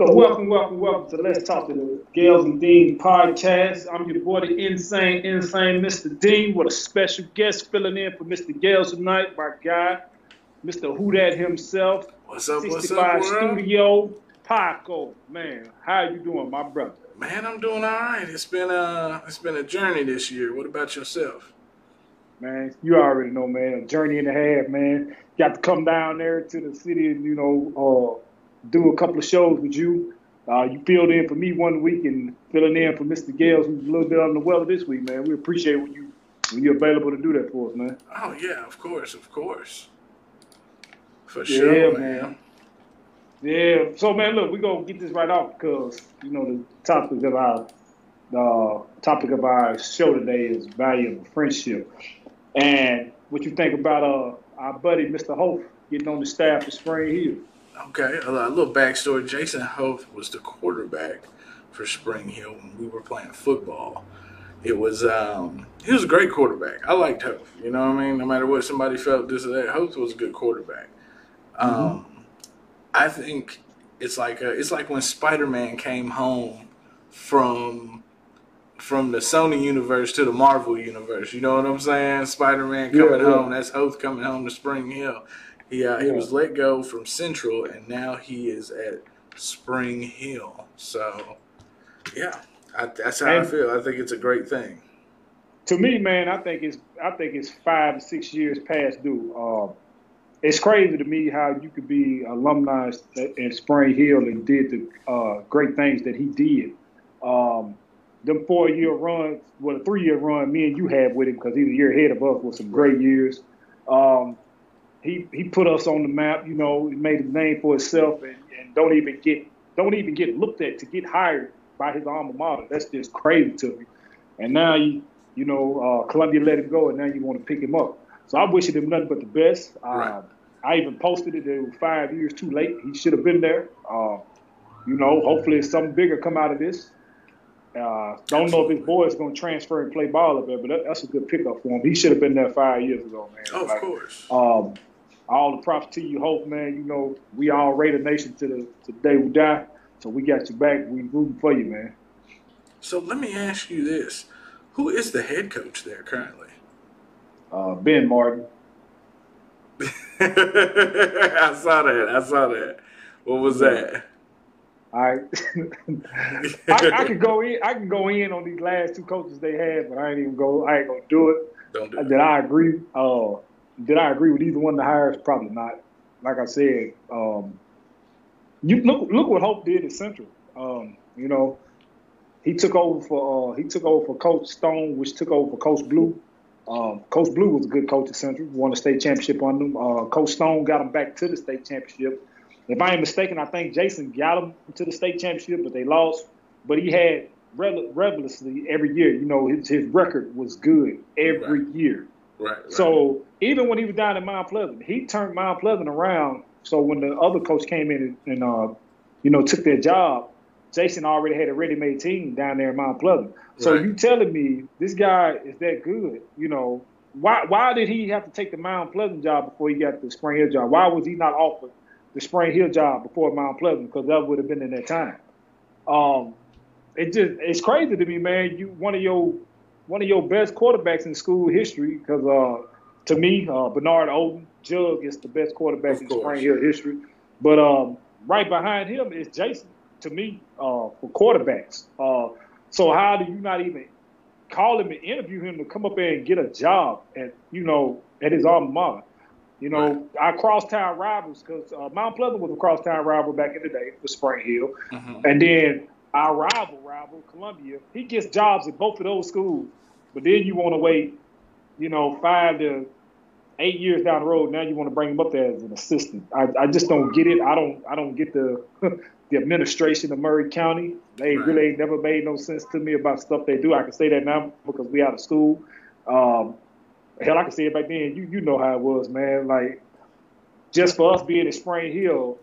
So welcome, welcome, welcome to Let's Talk to the Gales and Dean podcast. I'm your boy, the insane, insane Mr. Dean, with a special guest filling in for Mr. Gales tonight, my guy, Mr. Who That himself. What's up, what's up, Studio, Paco. Man, how you doing, my brother? Man, I'm doing all right. It's been a it's been a journey this year. What about yourself? Man, you already know, man. A journey and a half, man. Got to come down there to the city and you know uh, do a couple of shows with you. Uh, you filled in for me one week and filling in for Mr. Gales, who's a little bit on the weather this week, man. We appreciate when you when you're available to do that for us, man. Oh yeah, of course, of course. For sure, yeah, man. man. Yeah. So man, look, we're gonna get this right off because you know the topic of our the topic of our show today is value of friendship. And what you think about uh, our buddy Mr. Hope getting on the staff of Spring Hill? Okay, a little backstory. Jason Hoth was the quarterback for Spring Hill when we were playing football. It was um, he was a great quarterback. I liked Hoth. You know what I mean? No matter what somebody felt this or that, Hoth was a good quarterback. Mm-hmm. Um, I think it's like a, it's like when Spider Man came home from from the Sony universe to the Marvel universe. You know what I'm saying? Spider Man coming yeah, yeah. home. That's Hoth coming home to Spring Hill. He uh, yeah. he was let go from Central, and now he is at Spring Hill. So, yeah, I, that's how and I feel. I think it's a great thing. To me, man, I think it's I think it's five to six years past due. Uh, it's crazy to me how you could be alumni at Spring Hill and did the uh, great things that he did. Um, them four year runs, well, a three year run, me and you had with him because he's a year ahead of us with some great years. Um, he he put us on the map. You know, he made a name for himself, and, and don't even get don't even get looked at to get hired by his alma mater. That's just crazy to me. And now you you know uh, Columbia let him go, and now you want to pick him up. So I wish him nothing but the best. Right. Uh, I even posted it. It was five years too late. He should have been there. Uh, you know, hopefully something bigger come out of this. Uh, don't know if his boy is going to transfer and play ball up there, but that, that's a good pickup for him. He should have been there five years ago, man. Oh, like, of course. Um, all the props to you, Hope, man. You know, we all Raider Nation to the to the day we die. So we got you back. We rooting for you, man. So let me ask you this: Who is the head coach there currently? Uh, ben Martin. I saw that. I saw that. What was that? Right. I, I can go in. I can go in on these last two coaches they had, but I ain't even go. I ain't gonna do it. Don't do it. Did I agree? Uh, did I agree with either one of the hires? Probably not. Like I said, um, you look look what Hope did at Central. Um, you know, he took over for uh, he took over for Coach Stone, which took over for Coach Blue. Um, coach Blue was a good coach at Central, won the state championship on them. Uh, coach Stone got him back to the state championship. If I ain't mistaken, I think Jason got him to the state championship, but they lost. But he had relentlessly every year. You know, his, his record was good every right. year. Right, right. So even when he was down in Mount Pleasant, he turned Mount Pleasant around. So when the other coach came in and, and uh, you know took their job, Jason already had a ready-made team down there in Mount Pleasant. So right. you telling me this guy is that good? You know, why why did he have to take the Mount Pleasant job before he got the Spring Hill job? Why was he not offered the Spring Hill job before Mount Pleasant? Because that would have been in that time. Um, it just it's crazy to me, man. You one of your one of your best quarterbacks in school history because uh, to me, uh, Bernard Odom, Jug is the best quarterback in. Spring Hill history. But um, right behind him is Jason. To me, uh, for quarterbacks. Uh, so how do you not even call him and interview him to come up there and get a job at you know at his alma mater? You know, right. our crosstown rivals because uh, Mount Pleasant was a crosstown rival back in the day for Spring Hill, mm-hmm. and then our rival rival Columbia, he gets jobs at both of those schools. But then you want to wait, you know, five to eight years down the road. Now you want to bring him up there as an assistant. I, I just don't get it. I don't I don't get the the administration of Maury County. They right. really never made no sense to me about stuff they do. I can say that now because we out of school. Um, hell, I can say it back then. You you know how it was, man. Like just for us being in Spring Hill,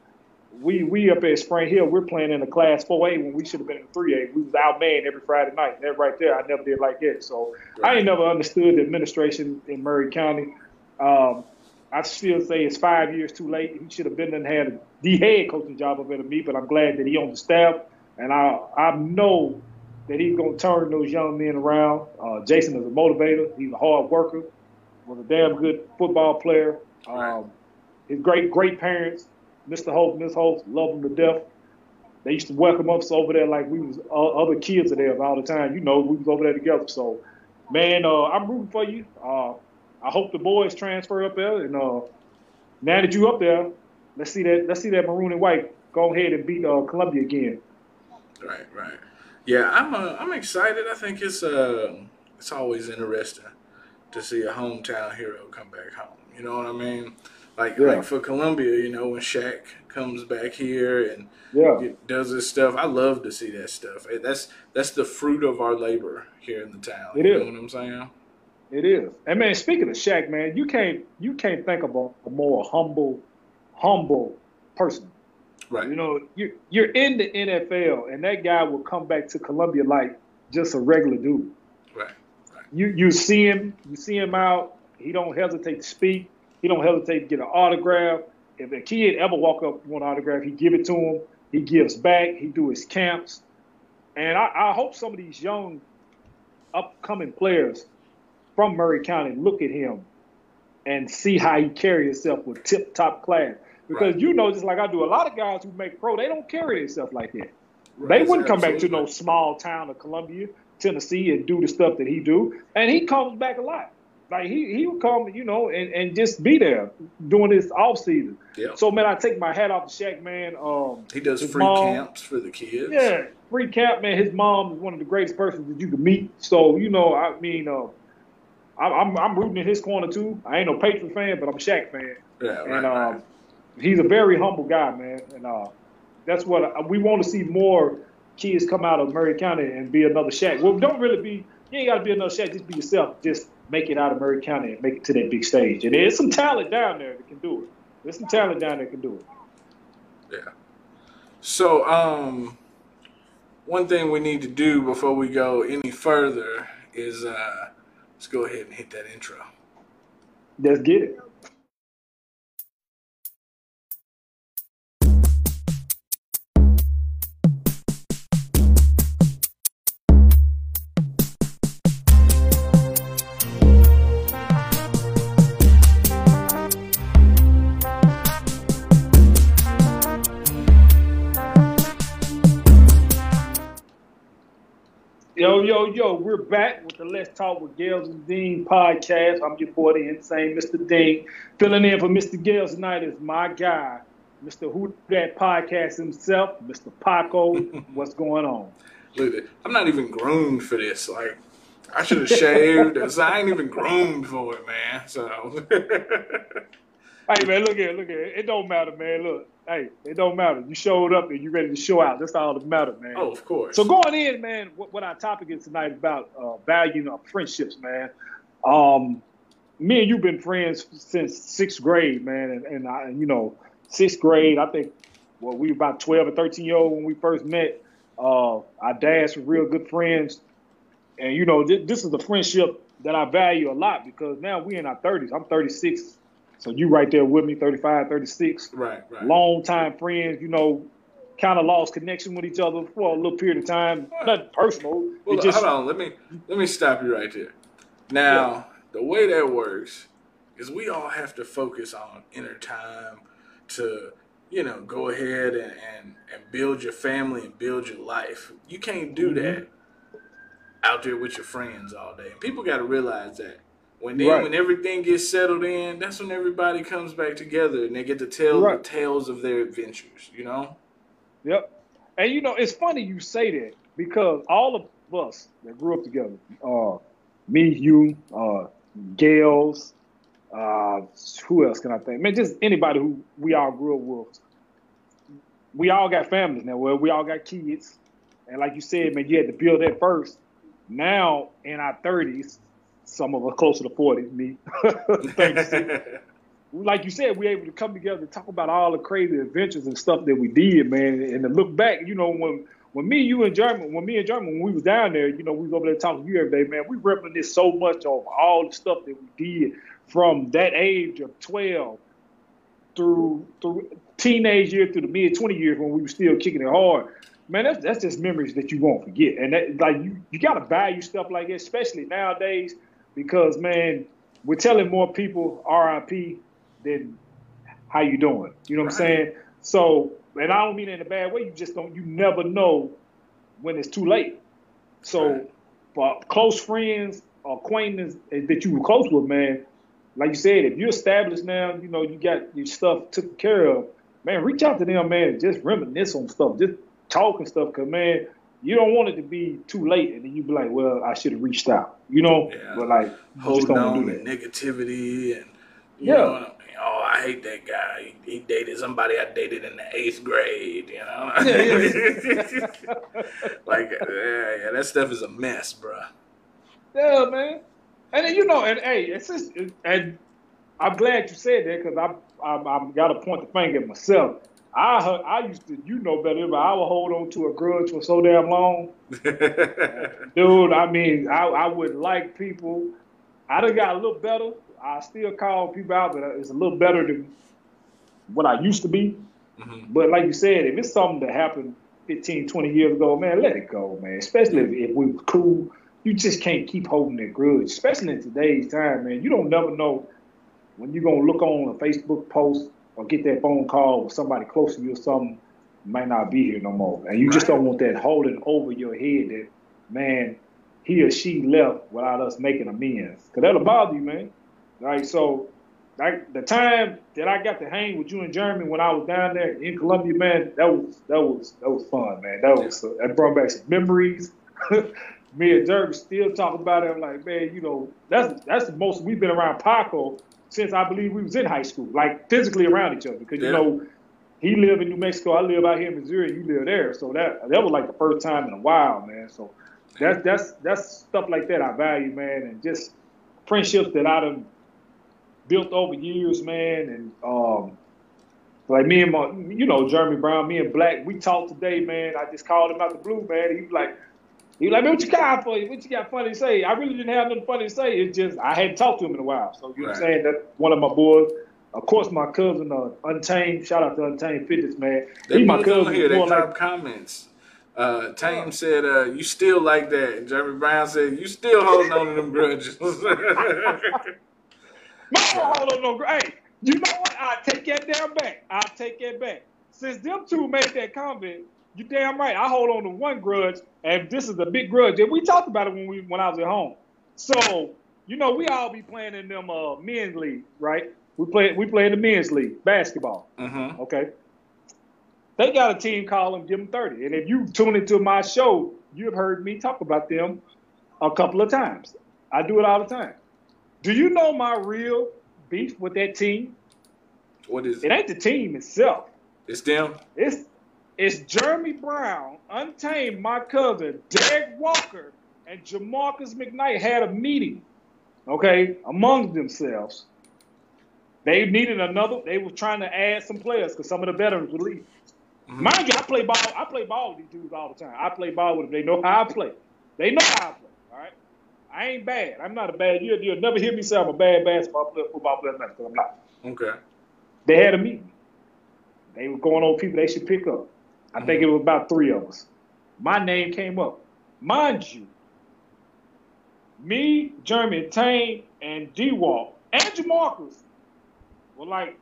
we we up at Spring Hill, we're playing in the Class 4A when we should have been in 3A. We was outmanned every Friday night. That right there, I never did like that. So right. I ain't never understood the administration in Maury County. Um, I still say it's five years too late. He should have been and had the head coaching job over me, but I'm glad that he on the staff, and I I know that he's going to turn those young men around. Uh, Jason is a motivator. He's a hard worker. Was a damn good football player. Um, his great great parents, Mr. Holt, Miss Holt, love him to death. They used to welcome us over there like we was uh, other kids are there all the time. You know, we was over there together. So, man, uh, I'm rooting for you. Uh, I hope the boys transfer up there, and uh, now that you up there, let's see that let's see that maroon and white go ahead and beat uh, Columbia again. Right, right. Yeah, I'm uh, I'm excited. I think it's it's always interesting to see a hometown hero come back home. You know what I mean? Like yeah. like for Columbia, you know, when Shaq comes back here and yeah. does this stuff, I love to see that stuff. That's that's the fruit of our labor here in the town. It you is. know what I'm saying? It is. And man, speaking of Shaq, man, you can't you can't think of a, a more humble, humble person. Right. You know, you you're in the NFL, and that guy will come back to Columbia like just a regular dude. Right. right. You you see him, you see him out. He don't hesitate to speak. He don't hesitate to get an autograph. If a kid ever walk up want an autograph, he give it to him. He gives back. He do his camps, and I, I hope some of these young, upcoming players from Maury County look at him and see how he carry himself with tip top class. Because right. you know, just like I do, a lot of guys who make pro, they don't carry themselves like that. Right. They wouldn't come back to no small town of Columbia, Tennessee, and do the stuff that he do. And he comes back a lot. Like he he would come, you know, and, and just be there during this off season. Yeah. So man, I take my hat off to Shaq, man. Um, he does free mom, camps for the kids. Yeah, free camp, man. His mom is one of the greatest persons that you could meet. So you know, I mean, uh, I'm, I'm rooting in his corner too. I ain't no Patriot fan, but I'm a Shaq fan. Yeah, right, and uh, right. he's a very humble guy, man. And uh, that's what I, we want to see more kids come out of Maury County and be another Shaq. Well, don't really be. You ain't got to be another Shaq. Just be yourself. Just make it out of Maury County and make it to that big stage. And there's some talent down there that can do it. There's some talent down there that can do it. Yeah. So, um, one thing we need to do before we go any further is uh, let's go ahead and hit that intro. Let's get it. Yo, we're back with the Let's Talk with Gales and Dean podcast. I'm your boy, the insane Mr. Dean. Filling in for Mr. Gales tonight is my guy, Mr. Who That Podcast himself, Mr. Paco. What's going on? Look, I'm not even groomed for this. Like, I should have shaved. I ain't even groomed for it, man. So. hey, man, look here, look here. It don't matter, man. Look, hey, it don't matter. You showed up and you ready to show out. That's all that matters, man. Oh, of course. So going in, man, what, what our topic is tonight is about uh, valuing our friendships, man. Um, me and you've been friends since sixth grade, man, and, and I, you know, sixth grade. I think, well, we were about twelve or thirteen year old when we first met. Uh, our dads were real good friends, and you know, th- this is a friendship that I value a lot because now we're in our thirties. I'm thirty six so you right there with me, 35, 36. Right, right. Long time friends, you know, kind of lost connection with each other for a little period of time. Nothing personal. Well, just, hold on. Let me let me stop you right there. Now, yeah. the way that works is we all have to focus on inner time to, you know, go ahead and, and, and build your family and build your life. You can't do mm-hmm. that out there with your friends all day. People got to realize that. When then, right. when everything gets settled in, that's when everybody comes back together and they get to tell right. the tales of their adventures. You know. Yep. And you know, it's funny you say that because all of us that grew up together, uh, me, you, uh, Gales, uh, who else can I think? Man, just anybody who we all grew up with. We all got families now. Well, we all got kids, and like you said, man, you had to build that first. Now in our thirties, some of us closer to 40, me. like you said, we able to come together to talk about all the crazy adventures and stuff that we did, man. And to look back, you know, when when me, you and German, when me and German, when we was down there, you know, we was over there talking to you every day, man. We reminisce so much of all the stuff that we did from that age of 12 through through teenage years through the mid 20 years when we were still kicking it hard. Man, that's that's just memories that you won't forget. And that, like you, you gotta value stuff like that, especially nowadays, because man, we're telling more people RIP than how you doing. You know what right. I'm saying? So, and I don't mean it in a bad way. You just don't. You never know when it's too late. So, right. for close friends or acquaintances that you were close with, man, like you said, if you're established now, you know you got your stuff taken care of. Man, reach out to them, man. Just reminisce on stuff. Just talk and stuff, cause man, you don't want it to be too late, and then you be like, "Well, I should have reached out," you know. Yeah. But like, hold on to negativity and yeah. Know, oh, I hate that guy. He, he, dated somebody I dated in the eighth grade. You know, like yeah, yeah, that stuff is a mess, bro. Yeah, man. And then, you know, and hey, it's just, and I'm glad you said that because I'm, I'm, I'm got to point the finger at myself. I I used to, you know better, but I would hold on to a grudge for so damn long. Dude, I mean, I, I would like people. I done got a little better. I still call people out, but it's a little better than what I used to be. Mm-hmm. But like you said, if it's something that happened 15, 20 years ago, man, let it go, man. Especially if, if we were cool. You just can't keep holding that grudge, especially in today's time, man. You don't never know when you're gonna look on a Facebook post or get that phone call with somebody close to you or something might not be here no more. And you right. just don't want that holding over your head that, man, he or she left without us making amends. Because that'll bother you, man. Right? So like the time that I got to hang with you in Germany when I was down there in Columbia, man, that was that was that was fun, man. That was uh, that brought back some memories. Me and Dirk still talk about it. I'm like, man, you know, that's that's the most we've been around Paco since I believe we was in high school, like physically around each other. Because yeah. you know, he lived in New Mexico, I live out here in Missouri, you live there. So that that was like the first time in a while, man. So that's that's that's stuff like that I value, man, and just friendships that I done built over years, man, and um, like me and my, you know, Jeremy Brown, me and Black, we talked today, man. I just called him out the blue, man. He was like, he was like, man, what you got for? What you got funny to say? I really didn't have nothing funny to say. It's just I hadn't talked to him in a while. So you know right. what I'm saying? That one of my boys. Of course, my cousin, uh, Untamed. Shout out to Untamed Fitness, man. They my cousin. Here, they like, comments. Uh, Tame said, uh, "You still like that." Jeremy Brown said, "You still holding on to them grudges." No, hold on, no. Hey, you know what? I take that damn back. I take that back. Since them two made that comment, you damn right. I hold on to one grudge, and this is the big grudge. And we talked about it when we when I was at home. So you know, we all be playing in them uh, men's league, right? We play we play in the men's league basketball. Mm-hmm. Okay. They got a team call them, give them 30. And if you tune into my show, you've heard me talk about them a couple of times. I do it all the time. Do you know my real beef with that team? What is it? It ain't the team itself. It's them. It's it's Jeremy Brown, Untamed, my cousin, Derek Walker, and Jamarcus McKnight had a meeting, okay, among themselves. They needed another. They were trying to add some players because some of the veterans were leaving. Mm-hmm. Mind you, I play ball. I play ball with these dudes all the time. I play ball with them. They know how I play. They know how I play. All right. I ain't bad. I'm not a bad. You'll, you'll never hear me say I'm a bad basketball player, football player, nothing. I'm not. Okay. They had a meeting. They were going on people they should pick up. I think it was about three of us. My name came up. Mind you, me, Jeremy Tane, and D Walk and Jamarcus were like,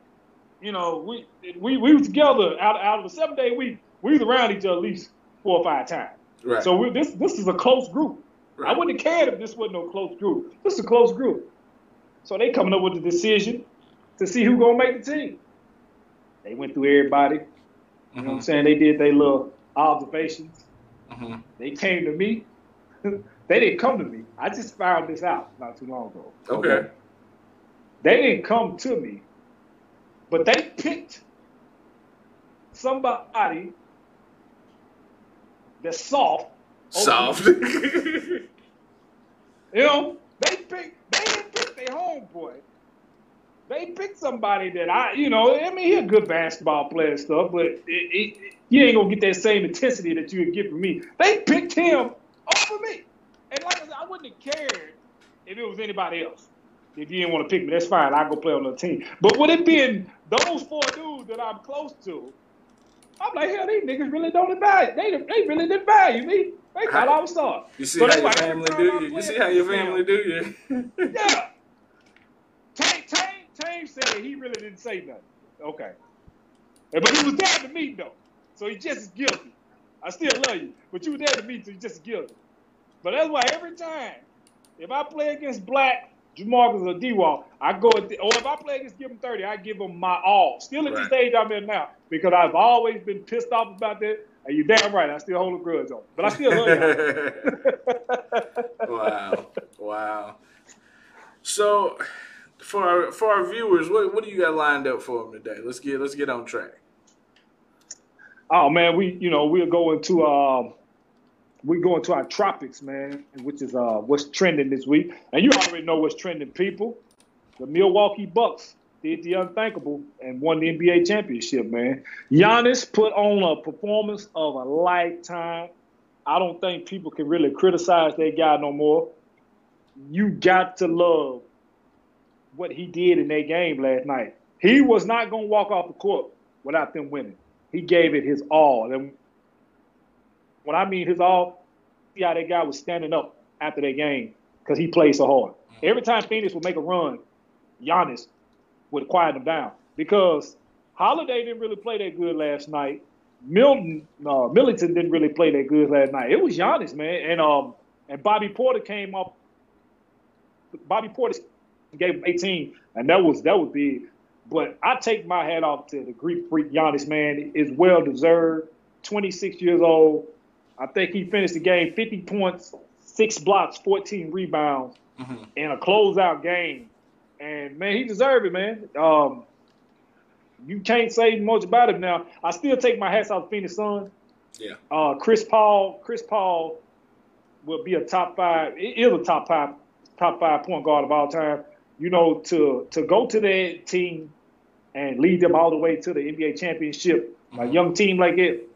you know, we we we were together out, out of a seven day week. We was around each other at least four or five times. Right. So we, this this is a close group. Right. I wouldn't have cared if this wasn't no close group. This is a close group. So they coming up with the decision to see who gonna make the team. They went through everybody. You mm-hmm. know what I'm mm-hmm. saying? They did their little observations. Mm-hmm. They came to me. they didn't come to me. I just found this out not too long ago. Okay. okay. They didn't come to me, but they picked somebody that's soft Soft. you know, they picked they didn't pick their homeboy. They picked somebody that I, you know, I mean, he's a good basketball player and stuff, but it, it, you ain't gonna get that same intensity that you would get from me. They picked him over me, and like I said, I wouldn't have cared if it was anybody else. if you didn't want to pick me, that's fine. I'll go play on the team. But with it being those four dudes that I'm close to, I'm like, hell, these niggas really don't value. They they really didn't value me. They thought I was star. You see so how your like, family do you? You see how your family do you? yeah. Tame said he really didn't say nothing. Okay. But he was there to meet though, so he just as guilty. I still love you, but you were there to meet, so you just guilty. But that's why every time, if I play against Black, Jamarcus or D-Wall, I go, or if I play against Give him 30, I give him my all. Still at right. the stage I'm in now, because I've always been pissed off about that. And you're damn right, I still hold a grudge on But I still love you. wow. Wow. So for our for our viewers, what what do you got lined up for them today? Let's get let's get on track. Oh man, we you know we're going to um we're going to our tropics, man, which is uh what's trending this week. And you already know what's trending, people. The Milwaukee Bucks did the unthinkable and won the NBA championship, man. Giannis put on a performance of a lifetime. I don't think people can really criticize that guy no more. You got to love what he did in that game last night. He was not going to walk off the court without them winning. He gave it his all. And when I mean his all, see how that guy was standing up after that game because he played so hard. Every time Phoenix would make a run, Giannis would quiet them down because Holiday didn't really play that good last night. Milton, uh, Middleton didn't really play that good last night. It was Giannis, man, and um, and Bobby Porter came up. Bobby Portis gave him 18, and that was that was big. But I take my hat off to the Greek freak Giannis, man. Is well deserved. 26 years old. I think he finished the game 50 points, six blocks, 14 rebounds mm-hmm. in a closeout game. And man, he deserved it, man. Um, you can't say much about him now. I still take my hats off to Phoenix Suns. Yeah. Uh, Chris Paul, Chris Paul will be a top five. Is a top five, top five point guard of all time. You know, to to go to that team and lead them all the way to the NBA championship, mm-hmm. a young team like it,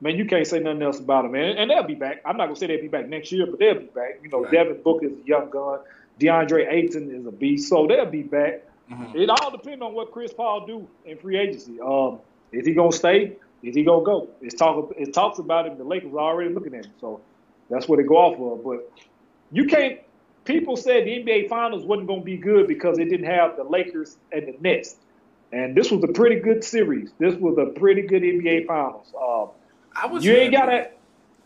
man, you can't say nothing else about them, man. And they'll be back. I'm not gonna say they'll be back next year, but they'll be back. You know, right. Devin Booker is a young gun. DeAndre Ayton is a beast, so they'll be back. Mm-hmm. It all depends on what Chris Paul do in free agency. Um, is he gonna stay? Is he gonna go? It's talk. It talks about him. The Lakers are already looking at him, so that's what they go off of. But you can't. People said the NBA Finals wasn't gonna be good because it didn't have the Lakers and the Nets, and this was a pretty good series. This was a pretty good NBA Finals. Um, I was. You ain't gotta.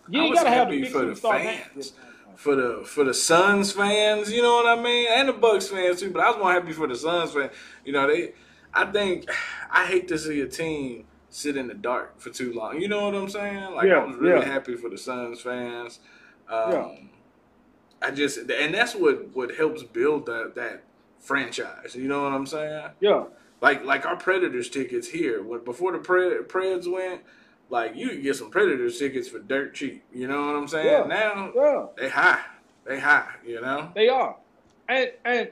You ain't gotta have the for the fans for the for the Suns fans, you know what I mean, and the Bucks fans too. But I was more happy for the Suns fans. You know, they. I think I hate to see a team sit in the dark for too long. You know what I'm saying? Like yeah, I was really yeah. happy for the Suns fans. Um, yeah. I just and that's what what helps build that that franchise. You know what I'm saying? Yeah. Like like our Predators tickets here when before the Preds went like you can get some Predators tickets for dirt cheap. You know what I'm saying? Yeah, now yeah. they high. They high, you know? They are. And and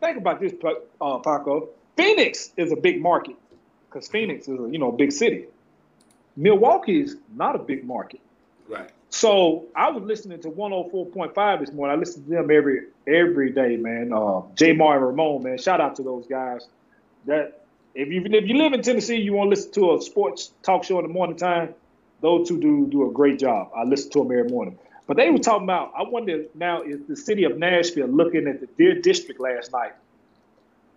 think about this, uh, Paco. Phoenix is a big market because Phoenix is a you know big city. Milwaukee is not a big market. Right. So I was listening to 104.5 this morning. I listen to them every every day, man. Uh, J. Ramon, man. Shout out to those guys. That if you if you live in Tennessee, you want to listen to a sports talk show in the morning time. Those two do do a great job. I listen to them every morning. But they were talking about. I wonder now is the city of Nashville looking at the, their district last night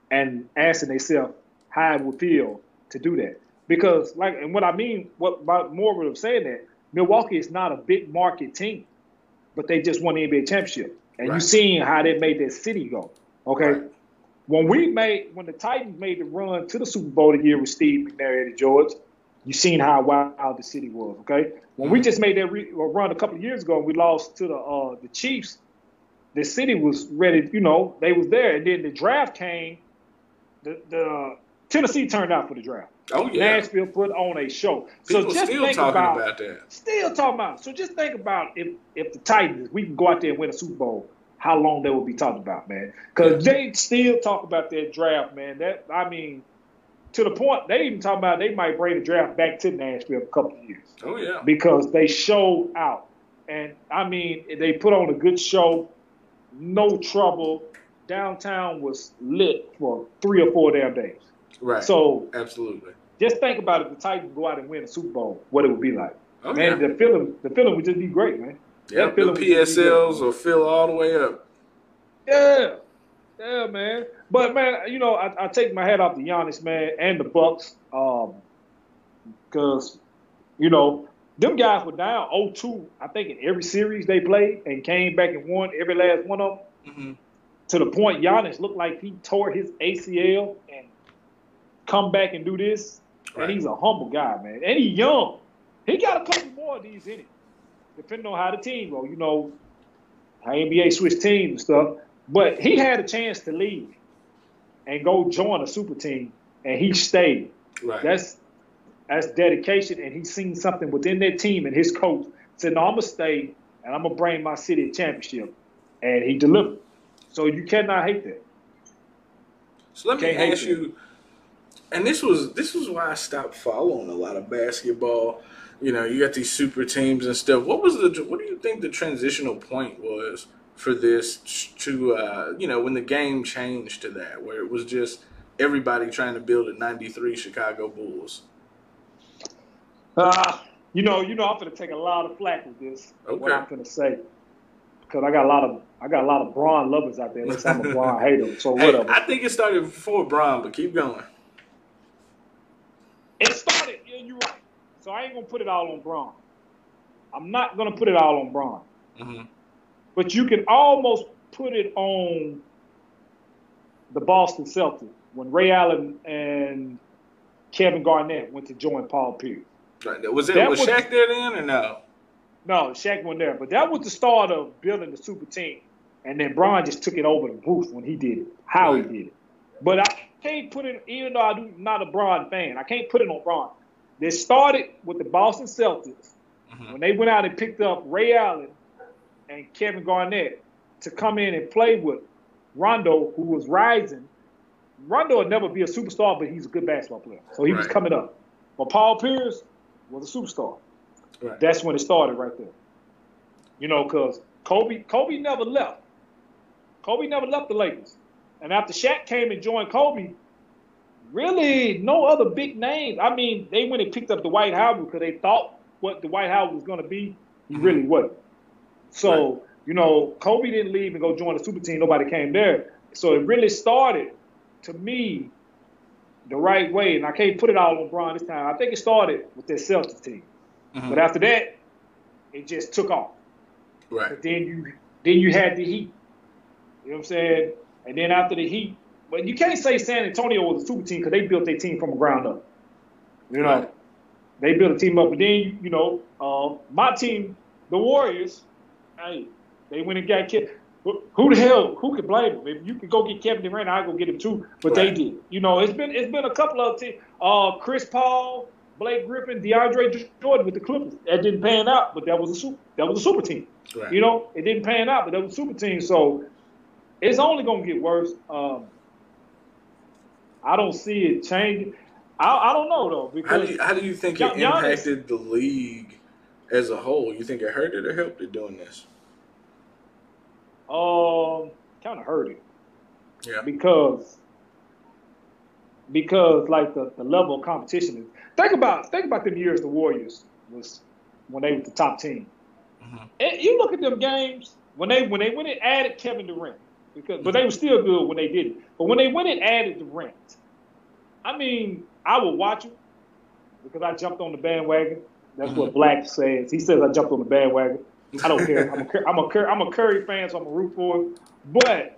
and asking themselves how it would feel to do that because like and what I mean what about Morgan was saying that Milwaukee is not a big market team, but they just won the NBA championship and right. you seen how they made that city go. Okay. Right when we made when the Titans made the run to the Super Bowl the year with Steve McNair and George, you've seen how wild the city was. Okay, when we mm-hmm. just made that re- run a couple of years ago and we lost to the uh, the Chiefs, the city was ready. You know, they was there, and then the draft came. The, the uh, Tennessee turned out for the draft. Oh yeah, Nashville put on a show. People so just still think talking about, about that. Still talking about. So just think about if if the Titans we can go out there and win a Super Bowl how long they will be talking about, man. Because they still talk about that draft, man. That I mean, to the point they even talk about they might bring the draft back to Nashville a couple of years. Oh yeah, because they showed out, and I mean they put on a good show, no trouble. downtown was lit for three or four damn days. Right. So absolutely. Just think about if the Titans go out and win the Super Bowl, what it would be like. Oh, man, the feeling, the feeling would just be great, man. Yeah, the feeling would just be PSLs will fill all the way up. Yeah, yeah, man. But man, you know, I, I take my hat off to Giannis, man, and the Bucks, um, because you know them guys were down 0-2, I think, in every series they played, and came back and won every last one of them. hmm To the point, Giannis looked like he tore his ACL and come back and do this. Right. And he's a humble guy, man, and he's young. He got a couple more of these in him, depending on how the team go. You know, how NBA switch teams and stuff. But he had a chance to leave and go join a super team, and he stayed. Right. That's that's dedication, and he's seen something within that team and his coach said, "No, I'm gonna stay, and I'm gonna bring my city a championship," and he delivered. So you cannot hate that. So let me ask you, and this was this was why I stopped following a lot of basketball. You know, you got these super teams and stuff. What was the what do you think the transitional point was for this to uh, you know when the game changed to that where it was just everybody trying to build a '93 Chicago Bulls? Uh, you know, you know, I'm gonna take a lot of flack with this. Okay. What I'm gonna say, because I got a lot of I got a lot of Bron lovers out there. Unless I'm a Bron hater, so Hey, whatever. I think it started before Bron, but keep going. It started, yeah, you're right. So I ain't gonna put it all on Bron. I'm not gonna put it all on Bron. hmm But you can almost put it on the Boston Celtics when Ray Allen and Kevin Garnett went to join Paul Pierce. Right. Was it That was was- Shaq there then or no? No, Shaq wasn't there, but that was the start of building the super team. And then Brian just took it over to Bruce when he did it, how he did it. But I can't put it, even though I'm not a Bron fan, I can't put it on Bron. They started with the Boston Celtics Mhm. when they went out and picked up Ray Allen and Kevin Garnett to come in and play with Rondo, who was rising. Rondo would never be a superstar, but he's a good basketball player. So he was coming up. But Paul Pierce was a superstar. Right. That's when it started right there. You know, because Kobe, Kobe never left. Kobe never left the Lakers. And after Shaq came and joined Kobe, really no other big names. I mean, they went and picked up Dwight Howard because they thought what Dwight Howard was going to be. He Mhm. really wasn't. So, Right. you know, Kobe didn't leave and go join the super team. Nobody came there. So it really started, to me, the right way. And I can't put it all on Bron this time. I think it started with that Celtics team. Mhm. But after that, it just took off. Right. But then you then you had the Heat. You know what I'm saying? And then after the Heat, but you can't say San Antonio was a super team because they built their team from the ground up. You know, Right. they built a team up. But then you know, uh, my team, the Warriors, hey, they went and got Kevin. Who the hell? Who could blame them? If you could go get Kevin Durant, I'd go get him too. But they did. You know, it's been it's been a couple of teams. Uh, Chris Paul, Blake Griffin, DeAndre Jordan with the Clippers. That didn't pan out, but that was a super. That was a super team. Right. You know, it didn't pan out, but that was a super team. So it's only gonna get worse. Um, I don't see it changing. I, I don't know though How do you, how do you think it Giannis- impacted the league as a whole? You think it hurt it or helped it doing this? um kind of hurt it Yeah. because because like the, the level of competition is. Think about think about them years the Warriors was when they were the top team. Mhm. And you look at them games when they when they went and added Kevin Durant because but they were still good when they did it. But when they went and added Durant, I mean, I would watch it because I jumped on the bandwagon. That's what Black mm-hmm. says. He says I jumped on the bandwagon. I don't care. I'm a I'm a I'm a Curry fan, so I'm a root for him. But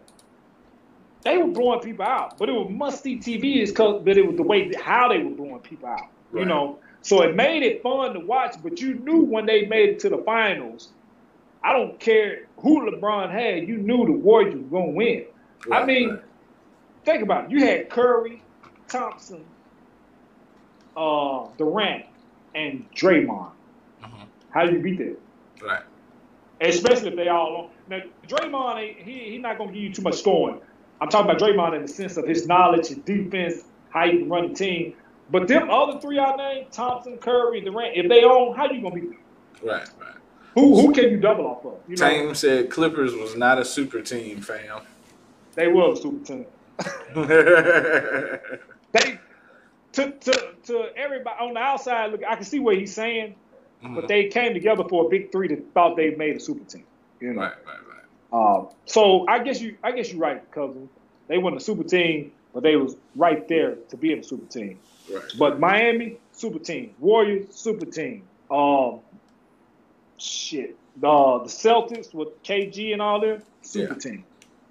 they were blowing people out. But it was musty TV is cause but it was the way how they were blowing people out. You Right. know, so it made it fun to watch. But you knew when they made it to the finals. I don't care who LeBron had. You knew the Warriors were going to win. I mean, right. think about it. You had Curry, Thompson, uh, Durant, and Draymond. Mhm. How do you beat that? Right. Especially if they all. Now, Draymond, he he not going to give you too much scoring. I'm talking about Draymond in the sense of his knowledge, his defense, how he can run the team. But them other three I named, Thompson, Curry, Durant, if they own, how are you going to beat them? Right. Right. Who who can you double off of? You know, Tame said Clippers was not a super team, fam. They were a super team. they to to to everybody on the outside look. I can see what he's saying, mm-hmm. but they came together for a big three that thought they made a super team. You know? Right, right, right. Um, so I guess you I guess you're right, cousin. They weren't a super team, but they was right there to be in a super team. Right. But Miami, super team. Warriors, super team. Um, shit. Uh, the Celtics with KG and all them, super yeah. team.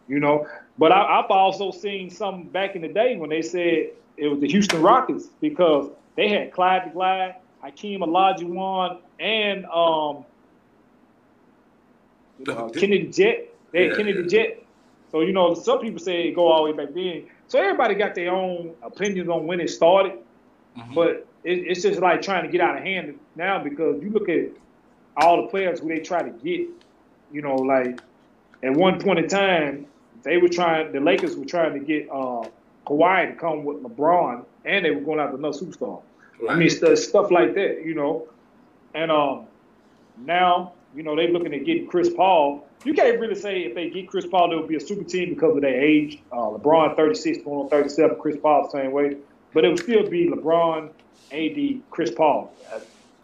You know, but I, have also seen some back in the day when they said it was the Houston Rockets because they had Clyde the Glide, Hakeem Olajuwon, and um, uh, Kenny the Jet. They had yeah, Kenny yeah. Jet. So you know, some people say go all the way back then. So everybody got their own opinions on when it started, mm-hmm. but it, it's just like trying to get out of hand now because you look at all the players who they try to get. You know, like at one point in time, they were trying. The Lakers were trying to get uh, Kawhi to come with LeBron, and they were going after another superstar. Right. I mean, st- stuff like that, you know. And um, now, you know, they're looking at getting Chris Paul. You can't really say if they get Chris Paul, they'll be a super team because of their age. Uh, LeBron 36, going on 37, Chris Paul the same way. But it would still be LeBron, AD, Chris Paul.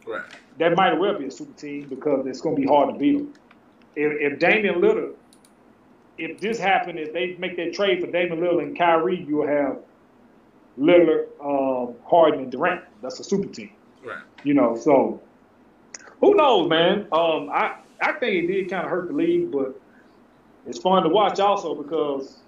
Right. That might well be a super team because it's going to be hard to beat them. If, if Damian Lillard if this happened, if they make that trade for Damian Lillard and Kyrie, you'll have Lillard, um, Harden, and Durant. That's a super team. Right. You know, so who knows, man? Um, I I think it did kind of hurt the league, but it's fun to watch also because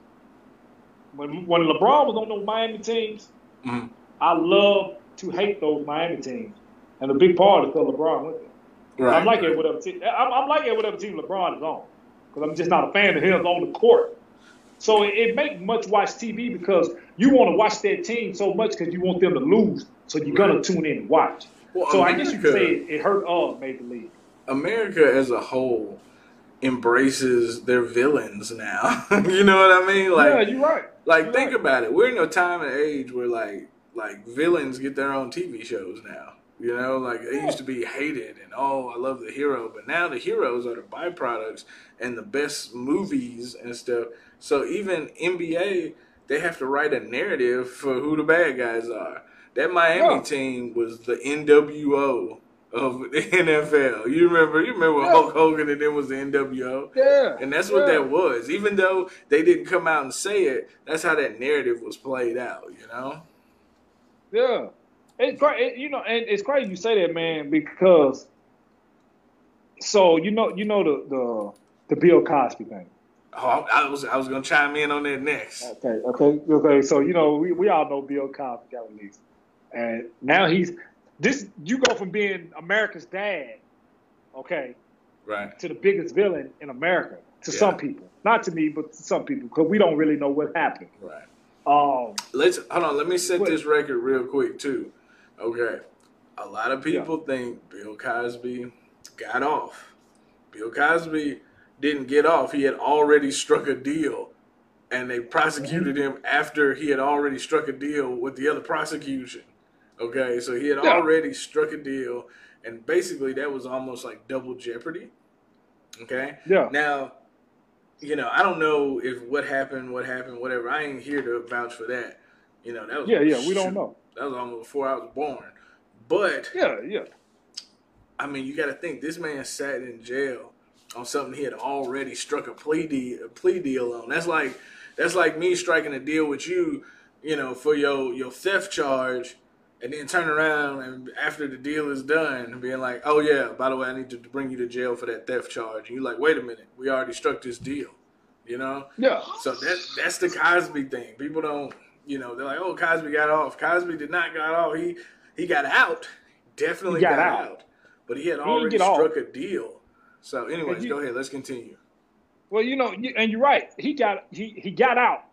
when when LeBron was on those Miami teams, mm-hmm. I love to hate those Miami teams, and a big part is because LeBron with there. Right. I'm like it whatever team. I'm, I'm like it whatever team LeBron is on because I'm just not a fan of him on the court. So it, it makes much watch TV because you want to watch that team so much because you want them to lose. So you're gonna tune in and watch. Well, so America, I guess you could say it, it hurt all made the League. America as a whole embraces their villains now. you know what I mean? Like, yeah, you're right. Like, you're think right. about it. We're in a time and age where like like villains get their own TV shows now. You know, like it used to be hated and oh, I love the hero, but now the heroes are the byproducts and the best movies and stuff. So even NBA, they have to write a narrative for who the bad guys are. That Miami yeah. team was the NWO of the NFL. You remember? You remember yeah. Hulk Hogan and then was the NWO? Yeah. And that's what yeah. that was. Even though they didn't come out and say it, that's how that narrative was played out. You know? Yeah. It's great, you know, and it's crazy you say that, man, because so you know, you know the the the Bill Cosby thing. Oh, I was I was gonna chime in on that next. Okay, okay, okay. So you know, we, we all know Bill Cosby got released, and now he's this. You go from being America's dad, okay, right, to the biggest villain in America to yeah. some people, not to me, but to some people, because we don't really know what happened. Right. Um, Let's hold on. Let me set this record real quick too. Okay. A lot of people yeah. think Bill Cosby got off. Bill Cosby didn't get off. He had already struck a deal and they prosecuted him after he had already struck a deal with the other prosecution. Okay, so he had yeah. already struck a deal, and basically that was almost like double jeopardy. Okay. Yeah. Now, you know, I don't know if what happened, what happened, whatever. I ain't here to vouch for that. You know, that was yeah, yeah. We don't know. That was almost before I was born. But yeah, yeah. I mean, you got to think this man sat in jail on something he had already struck a plea deal, a plea deal on. That's like that's like me striking a deal with you, you know, for your your theft charge, and then turn around and after the deal is done, being like, "Oh yeah, by the way, I need to bring you to jail for that theft charge." And you're like, "Wait a minute, we already struck this deal," you know? Yeah. So that that's the Cosby thing. People don't you know, they're like, "Oh, Cosby got off." Cosby did not got off. He he got out. Definitely got, got, out. out. But he had he already struck off. a deal. So, anyways, you, go ahead. Let's continue. Well, you know, and you're right. He got he he got out,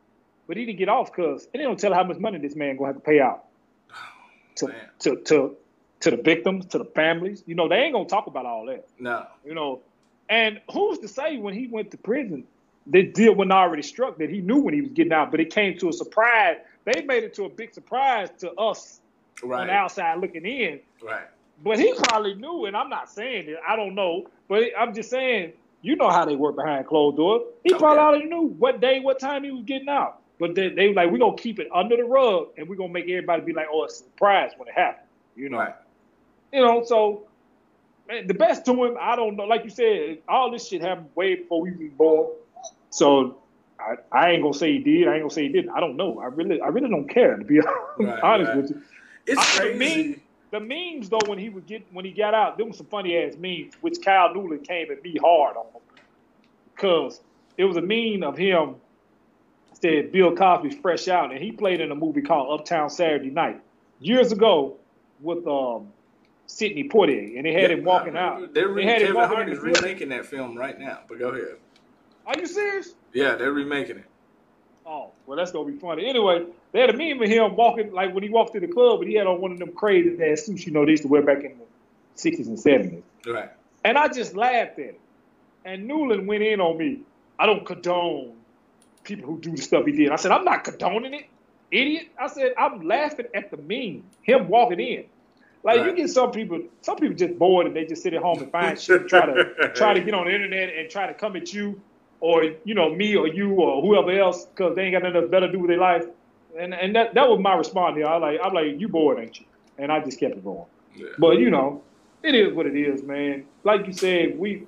but he didn't get off because they don't tell how much money this man gonna have to pay out to to to to the victims, to the families. You know, they ain't gonna talk about all that. No. You know, and who's to say when he went to prison the deal wasn't already struck that he knew when he was getting out, but it came to a surprise. They made it to a big surprise to us right. on the outside looking in. Right. But he probably knew, and I'm not saying it. I don't know, but I'm just saying You know how they work behind closed doors. He Oh, probably already knew what day, what time he was getting out. But they, they were like, we're gonna keep it under the rug and we're gonna make everybody be like, oh, it's a surprise when it happens. You know. Right. You know, so man, the best to him, I don't know. Like you said, all this shit happened way before we were born. So I, I ain't gonna say he did. I ain't gonna say he didn't. I don't know. I really, I really don't care to be Right, honest right. with you. It's I crazy. mean- The memes though, when he would get when he got out, there was some funny ass memes, which Kyle Newland came at me hard on, because it was a meme of him said Bill Cosby's fresh out, and he played in a movie called Uptown Saturday Night years ago with um, Sidney Poitier, and they had him walking I out. They're They had Kevin Hart is the remaking that film right now. But go ahead. Are you serious? Yeah, they're remaking it. Oh, well, that's gonna be funny. Anyway, they had a meme of him walking like when he walked to the club, but he had on one of them crazy ass suits you know they used to wear back in the sixties and seventies. Right. And I just laughed at it. And Newland went in on me. I don't condone people who do the stuff he did. I said, I'm not condoning it, idiot. I said, I'm laughing at the meme, him walking in. Like you get some people, some people just bored and they just sit at home and find shit, try to try to get on the internet and try to come at you or you know me or you or whoever else because they ain't got nothing better to do with their life. And and that that was my response. Here. I like I'm like you bored, ain't you? And I just kept it going. Yeah. But you know, it is what it is, man. Like you said, we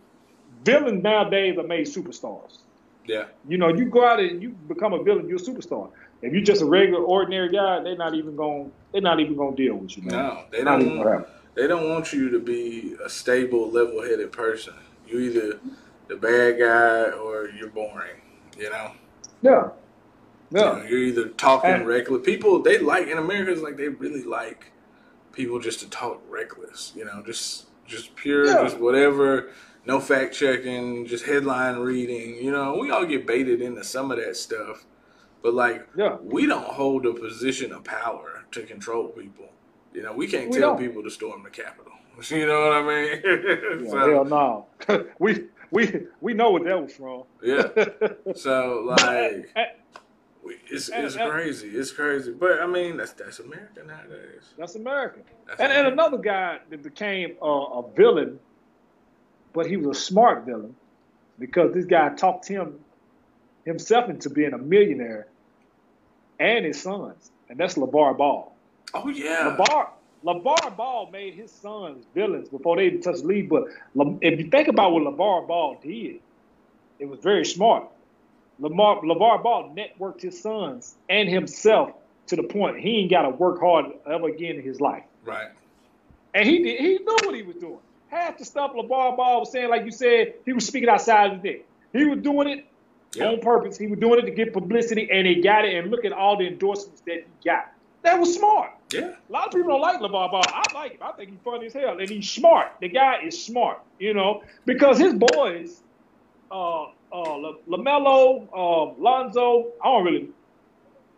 villains nowadays are made superstars. Yeah. You know, you go out and you become a villain, you're a superstar. If you're just a regular, ordinary guy, they're not even going. They're not even going to deal with you, man. No, they Not even don't. gonna. They don't want you to be a stable, level-headed person. You either the bad guy or you're boring. You know. Yeah, You yeah, know, you're either talking And- reckless. People they like in America. It's like they really like people just to talk reckless. You know, just just pure, Yeah. just whatever. No fact checking, just headline reading. You know, we all get baited into some of that stuff, but like yeah. we don't hold a position of power to control people. You know, we can't We tell don't. people to storm the Capitol. You know what I mean? yeah so, hell no. we we we know what that was from. yeah. So like, it's it's crazy. It's crazy. But I mean, that's that's America nowadays. That's America. That's And, and another guy that became a, a villain, but he was a smart villain because this guy talked him himself into being a millionaire and his sons, and that's LeVar Ball. Oh yeah. LeVar LeVar Ball made his sons villains before they even touched the league. But if you think about what LeVar Ball did, it was very smart. Lamar, LeVar Ball networked his sons and himself to the point he ain't got to work hard ever again in his life. Right. And he did, he knew what he was doing. Half the stuff LeVar Ball was saying, like you said, he was speaking outside his neck. He was doing it Yeah. on purpose. He was doing it to get publicity, and he got it. And look at all the endorsements that he got. That was smart. Yeah. A lot of people don't like LeVar Ball. I like him. I think he's funny as hell, and he's smart. The guy is smart, you know, because his boys, uh, uh, La- LaMelo, uh, Lonzo. I don't really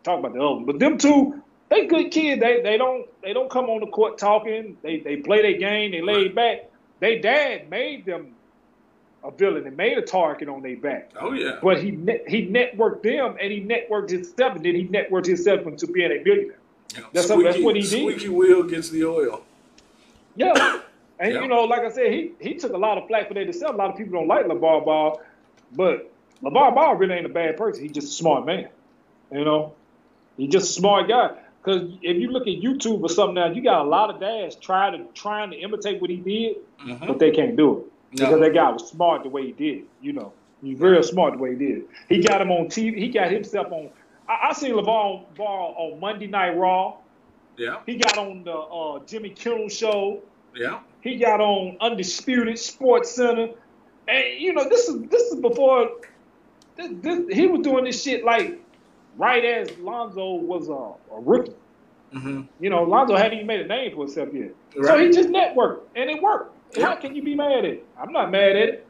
talk about the other, one, but them two, they good kids. They they don't they don't come on the court talking. They they play their game. They laid back. They dad made them a villain and made a target on their back. Oh yeah. But he he networked them and he networked himself, and then he networked himself into being a millionaire. That's what- that's what he did. Squeaky wheel gets the oil. Yeah. And Yeah. you know, like I said, he he took a lot of flack for that himself. A lot of people don't like LeVar Ball, but LeVar Ball really ain't a bad person. He's just a smart man. You know, he's just a smart guy. Because if you look at YouTube or something now, you got a lot of dads trying to trying to imitate what he did, Mhm. but they can't do it No. because that guy was smart the way he did. You know, he's real smart the way he did. He got him on TV. He got himself on. I, I seen LeVar Ball on Monday Night Raw. Yeah. He got on the uh, Jimmy Kimmel show. Yeah. He got on Undisputed Sports Center, and you know this is this is before this, this, he was doing this shit like right as Lonzo was a, a rookie. hmm You know, Lonzo hadn't even made a name for himself yet, so he just networked and it worked. Yeah. How can you be mad at it? I'm not mad at it.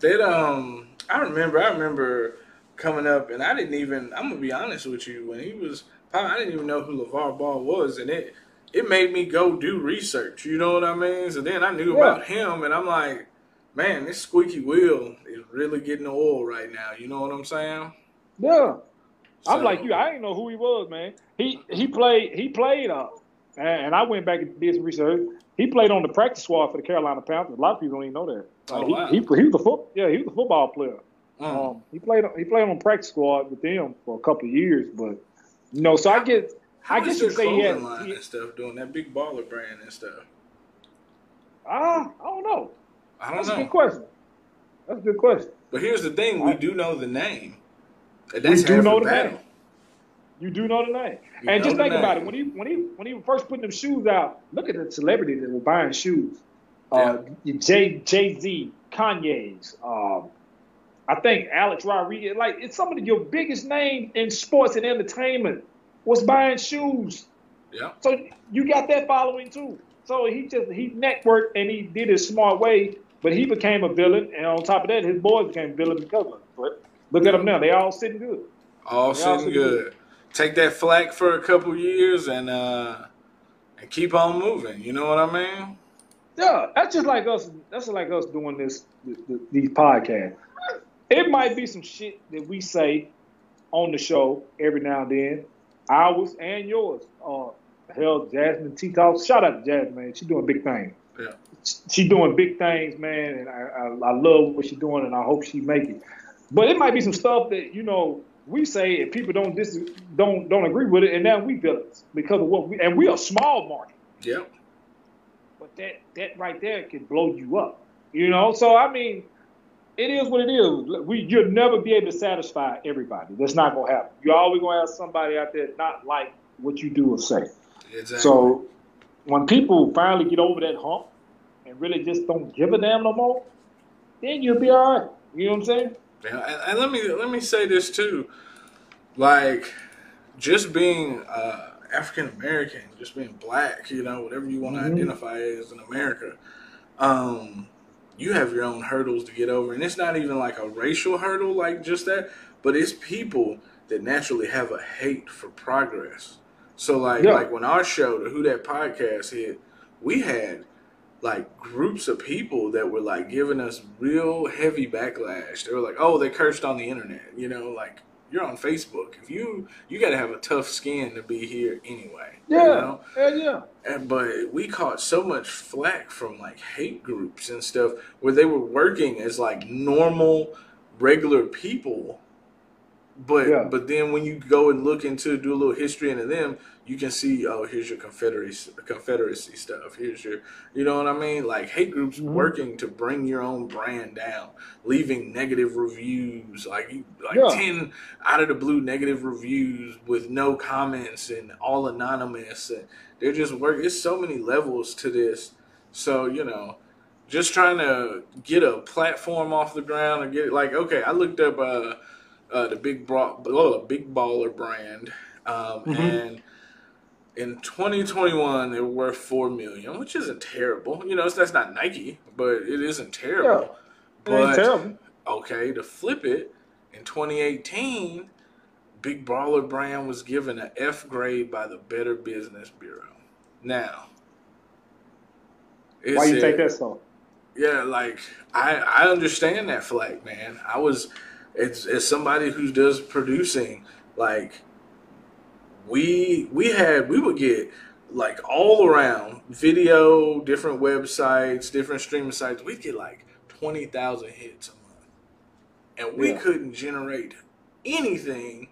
That um, I remember. I remember coming up, and I didn't even. I'm gonna be honest with you. When he was, I didn't even know who LeVar Ball was, and it it made me go do research. You know what I mean? So then I knew Yeah. about him, and I'm like, man, this squeaky wheel is really getting the oil right now. You know what I'm saying? Yeah, I'm like you. I didn't know who he was, man. He he played he played uh and I went back and did some research. He played on the practice squad for the Carolina Panthers. A lot of people don't even know that. Oh, he, wow. he, he was a foot, yeah, he was a football player. Mm. Um, he played he played on practice squad with them for a couple of years, but you know, so I get How I guess you say he had. line he- and stuff doing that big baller brand and stuff? Ah, I don't know. I don't That's a good question. That's a good question. But here's the thing: we I- do know the name. And That's We do know the battle. name. You do know the name. You and just think about it. When he when he when he was first putting them shoes out, look at the celebrities that were buying shoes. Uh, Jay Jay Z, Kanye's. Um, I think Alex Rodriguez. Like it's some of your biggest names in sports and entertainment was buying shoes. Yeah. So you got that following too. So he just he networked and he did it smart way, but he became a villain, and on top of that, his boys became villains because of it. But look at them now; they all sitting good. All They all sitting sitting good. Take that flack for a couple years and uh and keep on moving. You know what I mean? Yeah, that's just like us. That's just like us doing this, th- th- these podcasts. It might be some shit that we say on the show every now and then, ours and yours. Uh, hell, Jasmine T Talk. Shout out to Jasmine, man. She doing big things. Yeah. She doing big things, man, and I, I, I love what she's doing, and I hope she make it. But it might be some stuff that you know we say and people don't dis- don't don't agree with it, and now we villains because of what we and we are a small market. Yep. But that that right there can blow you up. You know, so I mean, it is what it is. We you'll never be able to satisfy everybody. That's not gonna happen. You're always gonna have somebody out there not like what you do or say. Exactly. So when people finally get over that hump and really just don't give a damn no more, then you'll be all right. You know what I'm saying? Yeah, and, and let me let me say this too, like just being uh, African American, just being black, you know, whatever you want to Mhm. identify as in America, um, you have your own hurdles to get over, and it's not even like a racial hurdle, like just that, but it's people that naturally have a hate for progress. So like Yeah. like when our show, the Who That podcast hit, we had like groups of people that were like giving us real heavy backlash. They were like, "Oh, they cursed on the internet," you know, like you're on Facebook. If you you got to have a tough skin to be here anyway. you Yeah. know? Hell yeah. And, but we caught so much flack from like hate groups and stuff where they were working as like normal, regular people. But Yeah. but then when you go and look into do a little history into them, you can see oh here's your Confederacy Confederacy stuff. Here's your you know what I mean? Like hate groups Mhm. working to bring your own brand down, leaving negative reviews like like Yeah. ten out of the blue negative reviews with no comments and all anonymous and they're just work it's so many levels to this so you know just trying to get a platform off the ground and get like okay i looked up uh, uh the big bra- oh, big baller brand um Mhm. and in 2021 they were worth 4 million which isn't terrible you know it's, that's not nike but it isn't terrible ain't but terrible. okay, to flip it, in 2018, Big Baller Brand was given an F grade by the Better Business Bureau. Now, Why you said- think that so? Yeah, like I I understand that flag, man. I was it's as somebody who does producing, like we we had we would get like all around video, different websites, different streaming sites. We'd get like twenty thousand hits a month, and we Yeah. couldn't generate anything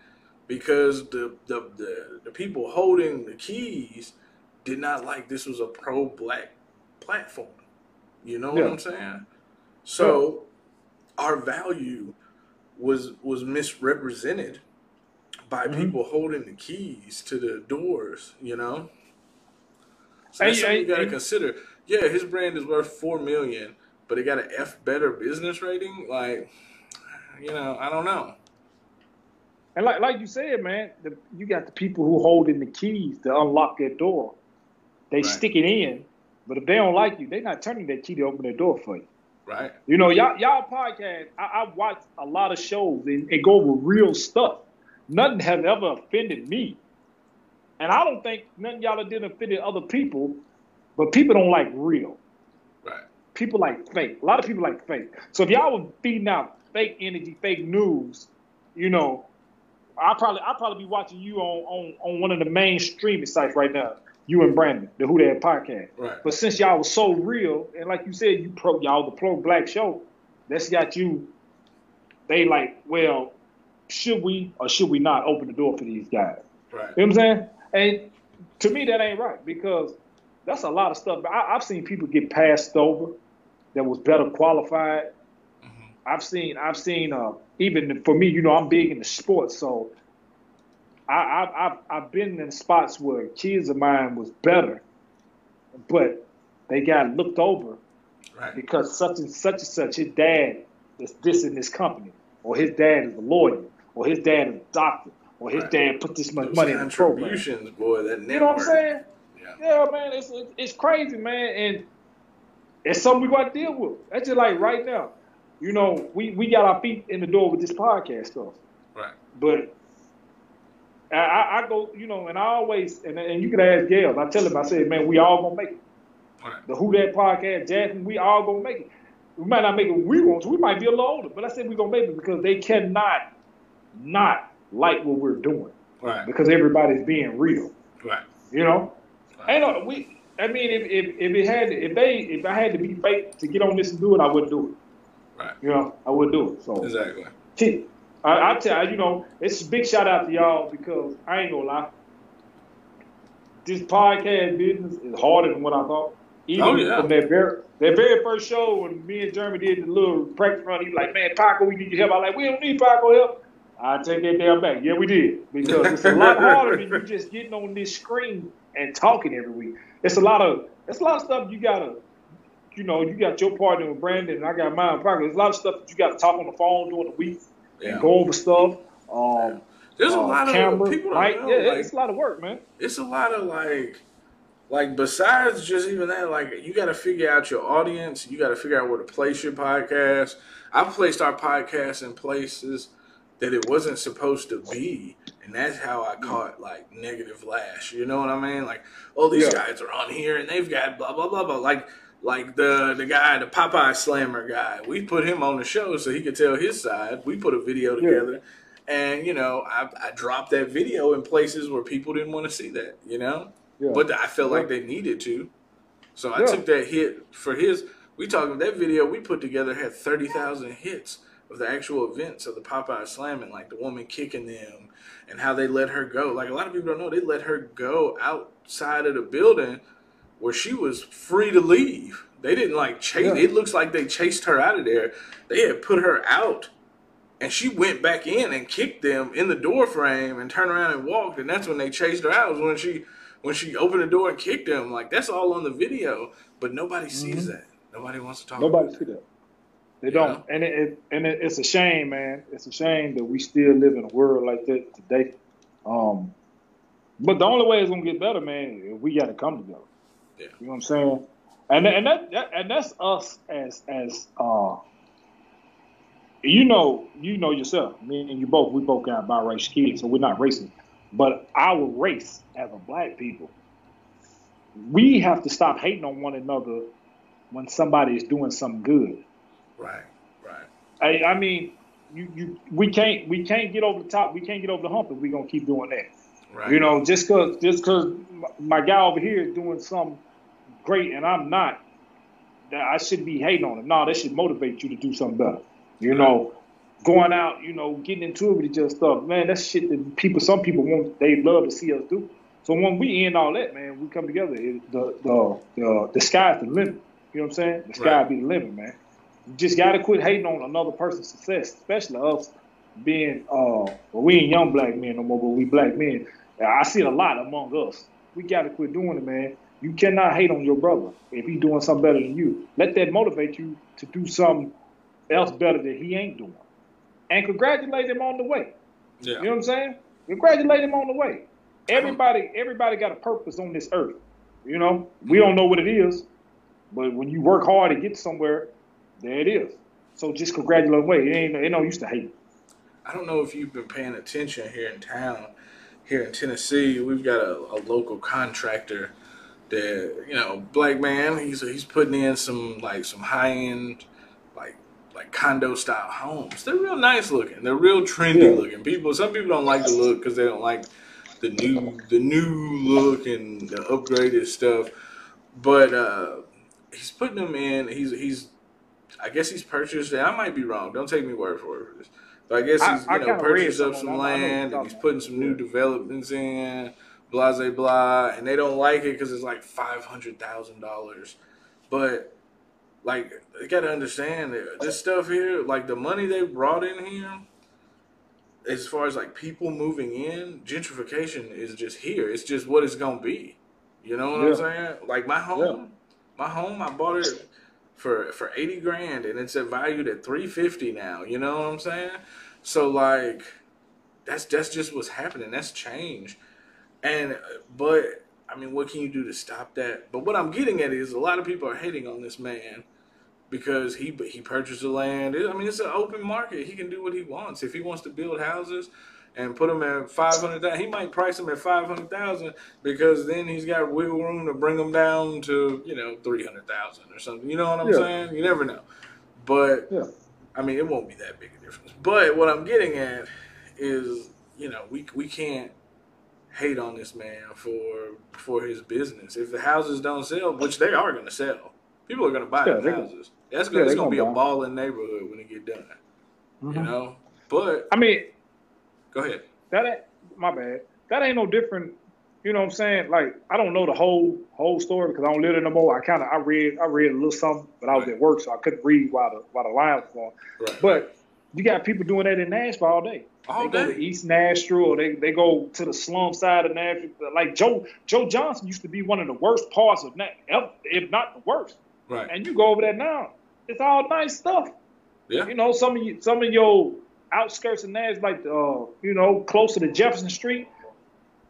because the, the the the people holding the keys did not like this was a pro black platform. You know what I'm saying? So our value was was misrepresented by Mhm. people holding the keys to the doors, you know? So that's something you gotta consider. Yeah, his brand is worth four million, but it got an F better business rating. Like, you know, I don't know. And like like you said, man, the, you got the people who holding the keys to unlock that door. They Right. stick it in, but if they don't like you, they're not turning that key to open their door for you. Right? You know, y'all y'all podcast. I, I watch a lot of shows and, and go over real stuff. Nothing has ever offended me, and I don't think nothing y'all have did offended other people. But people don't like real. Right. People like fake. A lot of people like fake. So if y'all were feeding out fake energy, fake news, you know, I probably I probably be watching you on, on on one of the main streaming sites right now. You and Brandon, the Who That podcast. Right. But since y'all was so real, and like you said, you pro y'all the pro black show, that's got you. They like, well, should we or should we not open the door for these guys? Right. You know what I'm saying? And to me, that ain't right because that's a lot of stuff. I, I've seen people get passed over that was better qualified. Mm-hmm. I've seen, I've seen, uh, even for me, you know, I'm big into sports, so I, I, I've, I've been in spots where kids of mine was better, but they got looked over Right. because such and such and such, his dad is this in this company, or his dad is a lawyer, or his dad is a doctor, or his Right. dad put this much Those money in the program. boy. That network. You know what I'm saying? Yeah. Yeah, man, it's it's- it's crazy, man, and it's something we got to deal with. That's just like right now. You know, we we got our feet in the door with this podcast stuff, Right. but I, I, go, you know, and I always and, and you can ask Gail. I tell him, I said, man, we all gonna make it. Right. The Who That podcast, Jasmine, we all gonna make it. We might not make it we want to. We might be a little older, but I said we gonna make it because they cannot not like what we're doing Right. because everybody's being real. Right. You know, Right. ain't no uh, we. I mean, if, if if it had if they if I had to be fake to get on this and do it, I wouldn't do it. Right. You know, I wouldn't do it. So, Exactly. gee, I, I tell you, you know, it's a big shout out to y'all because I ain't gonna lie. This podcast business is harder than what I thought. Oh, Even Oh, yeah. from that very that very first show when me and Jeremy did the little practice run, he was like, "Man, Paco, we need your help." I like, "We don't need Paco help." I take that damn back. Yeah, we did because it's a lot harder than you just getting on this screen and talking every week. It's a lot of it's a lot of stuff you gotta, you know, you got your partner with Brandon and I got mine with Paco. There's a lot of stuff that you got to talk on the phone during the week Yeah. and go over stuff. Um, There's a uh, lot of camera, people. yeah, like, it's a lot of work, man. it's a lot of like like besides just even that like you got to figure out your audience you got to figure out where to place your podcast i placed our podcast in places that it wasn't supposed to be and that's how i caught like negative lash you know what i mean like oh these Yeah. guys are on here and they've got blah blah blah blah like like the the guy the popeye slammer guy we put him on the show so he could tell his side we put a video Yeah. together and you know I, I dropped that video in places where people didn't want to see that you know Yeah. but I felt like they needed to. So I Yeah. took that hit for his. We talking that video we put together had thirty thousand hits of the actual events of the Popeye slamming, like the woman kicking them and how they let her go. Like a lot of people don't know, they let her go outside of the building where she was free to leave. They didn't like chase. Yeah. It looks like they chased her out of there. They had put her out and she went back in and kicked them in the door frame and turned around and walked and that's when they chased her out was when she when she opened the door and kicked them like that's all on the video but nobody sees that nobody wants to talk Mm-hmm. Nobody see that. They don't, and it, it and it, it's a shame, man. It's a shame that we still live in a world like that today. Um, but the only way it's gonna get better, man, we got to come together. Yeah. You know what I'm saying? And and that, that and that's us as as uh, you know, you know yourself. Me and you both, we both got biracial kids, so we're not racist. But our race as a black people, we have to stop hating on one another when somebody is doing something good. right right I, I mean, you, you we can't we can't get over the top. We can't get over the hump if we're gonna keep doing that. right You know, just cause just cause my guy over here is doing something great and I'm not, that I shouldn't be hating on him. No, that should motivate you to do something better. You know, going out, you know, getting into it with other stuff, man. That's shit that people, some people want, they love to see us do. So when we end all that, man, we come together. It, the the the the sky's the limit. You know what I'm saying? The sky Right. be the limit, man. You just gotta quit hating on another person's success, especially us being uh well, we ain't young black men no more, but we black men. I see it a lot among us. We gotta quit doing it, man. You cannot hate on your brother if he's doing something better than you. Let that motivate you to do something else better that he ain't doing. And congratulate him on the way. yeah You know what I'm saying? Congratulate him on the way. Everybody, everybody got a purpose on this earth. You know, we don't know what it is, but when you work hard to get somewhere, there it is. So just congratulate him. Way it ain't, it no use to hate. I don't know if you've been paying attention here in town, here in Tennessee. We've got a, a local contractor that you know, black man. He's he's putting in some like some high end, like like condo style homes. They're real nice looking. They're real trendy Yeah. looking. People, some people don't like the look because they don't like the new the new look and the upgraded stuff. But uh, he's putting them in. He's he's I guess he's purchased. I might be wrong. Don't take me word for it. But I guess he's I, you know purchased up some land and he's putting some new developments in. Blah blah blah, and they don't like it because it's like five hundred thousand dollars. But like, you got to understand this stuff here. Like the money they brought in here, as far as like people moving in, gentrification is just here. It's just what it's gonna be. You know what yeah. I'm saying? Like my home, yeah. my home, I bought it for for eighty grand, and it's valued at three fifty now. You know what I'm saying? So like, that's that's just what's happening. That's change, and but I mean, what can you do to stop that? But what I'm getting at is a lot of people are hating on this man because he he purchased the land. I mean, it's an open market. He can do what he wants. If he wants to build houses, and put them at five hundred thousand. He might price them at five hundred thousand because then he's got wiggle room to bring them down to you know three hundred thousand or something. You know what I'm yeah. saying? You never know. But yeah. I mean, it won't be that big a difference. But what I'm getting at is, you know, we we can't hate on this man for for his business. If the houses don't sell, which they are going to sell, people are going to buy yeah, the houses. That's gonna, yeah, it's going to be a balling neighborhood when it get done. Mm-hmm. You know, but I mean, Go ahead. That ain't my bad. That ain't no different. You know what I'm saying? Like I don't know the whole whole story because I don't live there no more. I kind of I read I read a little something, but I was right. at work, so I couldn't read while the while the line was going. Right. But you got people doing that in Nashville all day. All they day. go to East Nashville, or they, they go to the slum side of Nashville. Like Joe Joe Johnson used to be one of the worst parts of Nashville, if not the worst. Right. And you go over there now, it's all nice stuff. Yeah. You know, some of you, some of your outskirts of Nashville, like uh, you know, closer to Jefferson Street.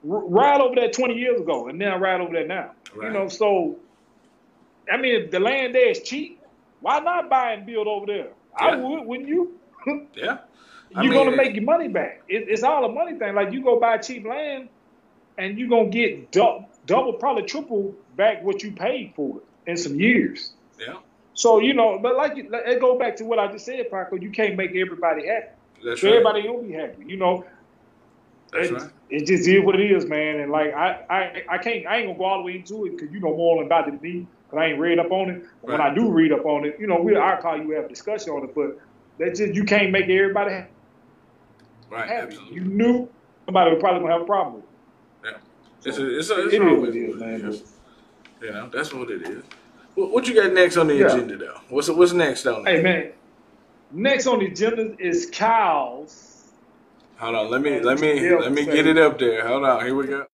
R- ride over there 20 years ago, and then ride over there now. Right. You know, so I mean, if the land there is cheap, why not buy and build over there? Yeah. I would, wouldn't you? Yeah. I you're mean, gonna make your money back. It, it's all a money thing. Like you go buy cheap land, and you're gonna get double, double, probably triple back what you paid for it in some years. Yeah. So you know, but like it go back to what I just said, Paco. You can't make everybody happy. That's so right. everybody will be happy. You know, That's it, right. it just is what it is, man. And like I, I, I can't, I ain't gonna go all the way into it because you know more about it than me. Cause I ain't read up on it. Right. When I do read up on it, you know, we I'll call you have a discussion on it. But that's just you can't make everybody happy. Right. Happy. Absolutely. You knew somebody was probably gonna have a problem with it. Yeah. It's a, it's a, it's it it is, man. You know, that's what it is. What, what you got next on the yeah. agenda, though? What's what's next on? Hey, man. Next on the agenda is cows. Hold on, let me let me let me get it up there. Hold on, here we go.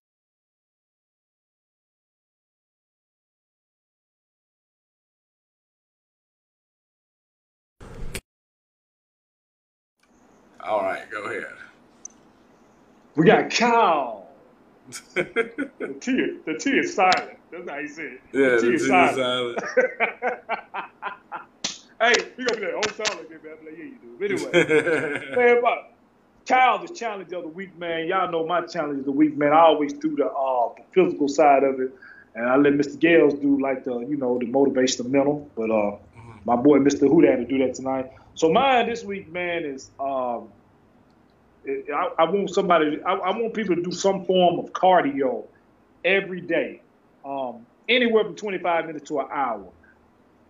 All right, go ahead. We got cow. the T, the T is silent. That's how you say it. Yeah, the T, the is, T silent. is silent. hey, you gonna be like, oh, sound like that, man. I'm like, yeah, you do. But anyway, man, but childish challenge of the week, man. Y'all know my challenge of the week, man. I always do the, uh, the physical side of it, and I let Mr. Gales do like the, you know, the motivational mental. But uh, my boy Mr. Who to do that tonight. So mine this week, man, is um, I, I want somebody, I, I, want people to do some form of cardio every day, um, anywhere from 25 minutes to an hour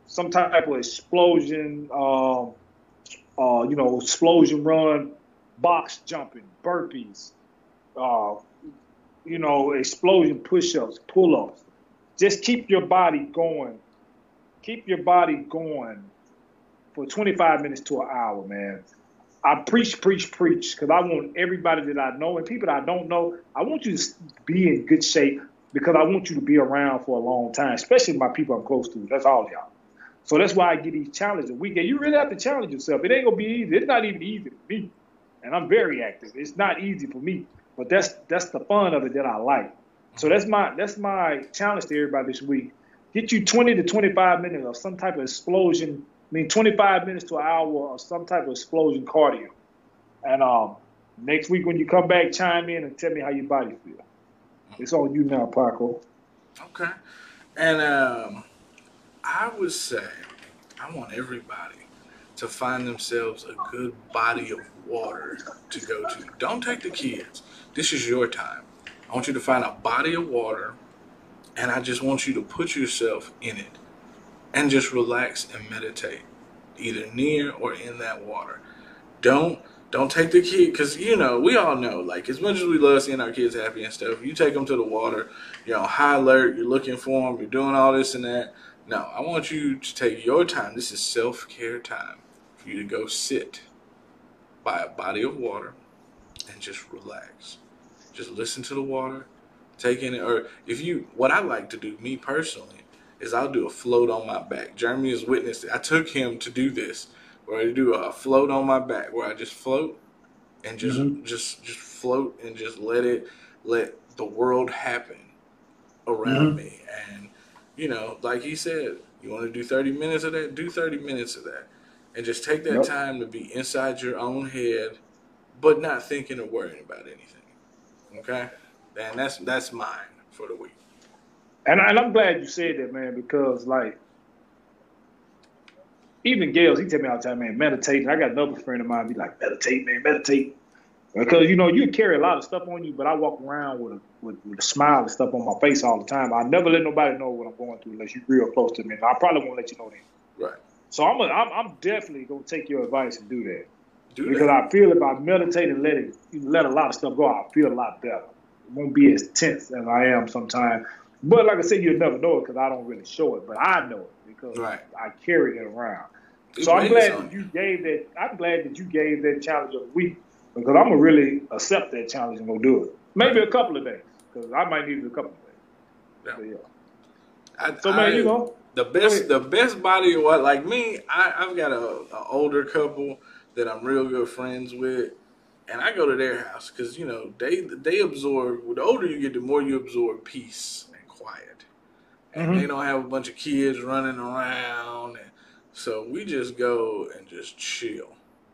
some type of explosion, uh, uh, you know, explosion run, box jumping, burpees, uh, you know, explosion push-ups, pull-ups. Just keep your body going. Keep your body going for 25 minutes to an hour, man. I preach, preach, preach, because I want everybody that I know and people that I don't know, I want you to be in good shape because I want you to be around for a long time, especially my people I'm close to. That's all y'all. So that's why I get these challenges a week. And you really have to challenge yourself. It ain't gonna be easy. It's not even easy for me. And I'm very active. It's not easy for me. But that's that's the fun of it that I like. So mm-hmm. that's my that's my challenge to everybody this week. Get you 20 to 25 minutes of some type of explosion. I mean 25 minutes to an hour of some type of explosion cardio. And um, next week when you come back, chime in and tell me how your body feel. It's on you now, Paco. Okay. And um I would say I want everybody to find themselves a good body of water to go to. Don't take the kids. This is your time. I want you to find a body of water, and I just want you to put yourself in it and just relax and meditate, either near or in that water. Don't don't take the kid because you know we all know like as much as we love seeing our kids happy and stuff. You take them to the water, you're on high alert, you're looking for them, you're doing all this and that. No, I want you to take your time. This is self care time for you to go sit by a body of water and just relax. Just listen to the water, take in it. Or if you, what I like to do, me personally, is I'll do a float on my back. Jeremy has witnessed it. I took him to do this, where I do a float on my back, where I just float and just mm-hmm. just just float and just let it let the world happen around mm-hmm. me. And you know, like he said, you want to do 30 minutes of that, do 30 minutes of that. And just take that yep. time to be inside your own head, but not thinking or worrying about anything. Okay? And that's that's mine for the week. And, and I'm glad you said that, man, because like even Gales, he tell me all the time, man, meditate. I got another friend of mine be like, meditate, man, meditate. Because you know you carry a lot of stuff on you, but I walk around with a with, with a smile and stuff on my face all the time. I never let nobody know what I'm going through unless you're real close to me. And I probably won't let you know that. Right. So I'm a, I'm, I'm definitely gonna take your advice and do that. Do because that. I feel if I meditate and let it let a lot of stuff go, I feel a lot better. It won't be as tense as I am sometimes. But like I said, you'll never know it because I don't really show it, but I know it because right. I carry it around. so I'm glad that you gave that. I'm glad that you gave that challenge of the week because I'm gonna really accept that challenge and go do it. Maybe a couple of days because I might need it a couple of days. Yeah. yeah. I, so man, I, you know the best the best body of what like me. I, I've got a, a older couple that I'm real good friends with, and I go to their house because you know they they absorb. The older you get, the more you absorb peace quiet, and mm-hmm. they don't have a bunch of kids running around, and so we just go and just chill.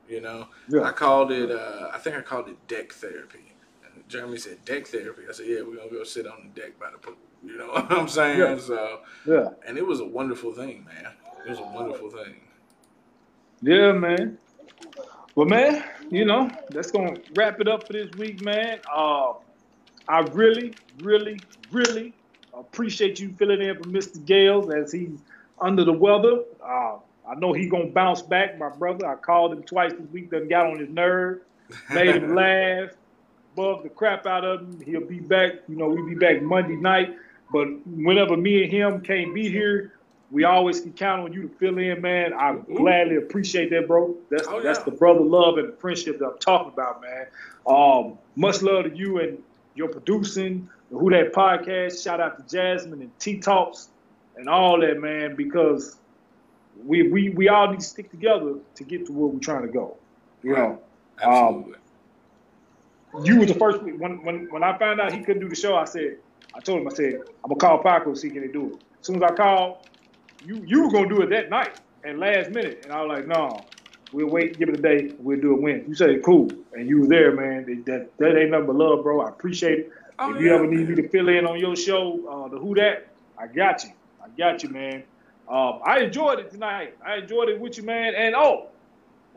You know, yeah. I called it. Uh, I think I called it deck therapy. And Jeremy said deck therapy. I said, yeah, we're gonna go sit on the deck by the pool. You know what I'm saying? Yeah. So yeah, and it was a wonderful thing, man. It was a wonderful thing. Yeah, man. Well, man, you know that's gonna wrap it up for this week, man. Uh, I really, really, really appreciate you filling in for Mr. Gales as he's under the weather. Uh, I know he's gonna bounce back, my brother. I called him twice this week, done got on his nerve, made him laugh, bugged the crap out of him. He'll be back, you know, we'll be back Monday night. But whenever me and him can't be here, we always can count on you to fill in, man. I gladly appreciate that, bro. That's oh, yeah. that's the brother love and the friendship that I'm talking about, man. Um, much love to you and your producing, the Who That podcast. Shout out to Jasmine and T Talks and all that, man, because we we we all need to stick together to get to where we're trying to go. You know, absolutely. Um, you were the first when when when I found out he couldn't do the show. I said, I told him, I said, I'm gonna call Paco see can he do it. As soon as I called, you you were gonna do it that night and last minute, and I was like, no, we'll wait, give it a day, we'll do it when. You said cool, and you were there, man. That that ain't nothing but love, bro. I appreciate it. Oh, if you yeah, ever need me to fill in on your show, uh, the Who That, I got you. I got you, man. Um, I enjoyed it tonight. I enjoyed it with you, man. And oh,